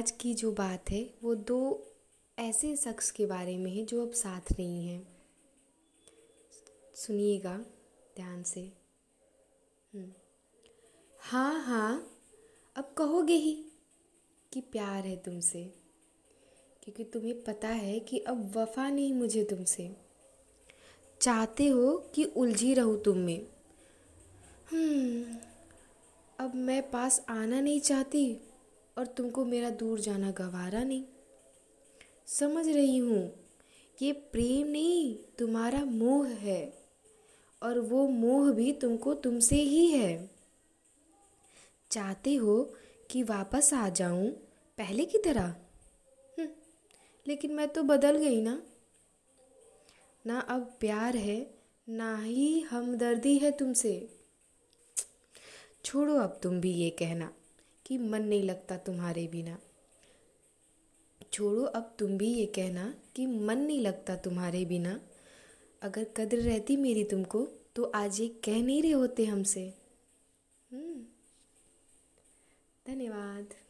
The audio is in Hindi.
आज की जो बात है वो दो ऐसे शख्स के बारे में है जो अब साथ नहीं हैं। सुनिएगा ध्यान से। हम्म। हाँ हाँ अब कहोगे ही कि प्यार है तुमसे क्योंकि तुम्हें पता है कि अब वफा नहीं मुझे तुमसे। चाहते हो कि उलझी रहूँ तुम में। हम्म, अब मैं पास आना नहीं चाहती। और तुमको मेरा दूर जाना गवारा नहीं। समझ रही हूँ ये प्रेम नहीं तुम्हारा मोह है और वो मोह भी तुमको तुमसे ही है। चाहते हो कि वापस आ जाऊँ पहले की तरह? हम्म, लेकिन मैं तो बदल गई ना। ना अब प्यार है ना ही हमदर्दी है तुमसे। छोड़ो अब तुम भी ये कहना। कि मन नहीं लगता तुम्हारे बिना। छोड़ो, अब तुम भी ये कहना कि मन नहीं लगता तुम्हारे बिना। अगर कद्र रहती मेरी तुमको तो आज ये कह नहीं रहे होते हमसे। धन्यवाद धन्यवाद।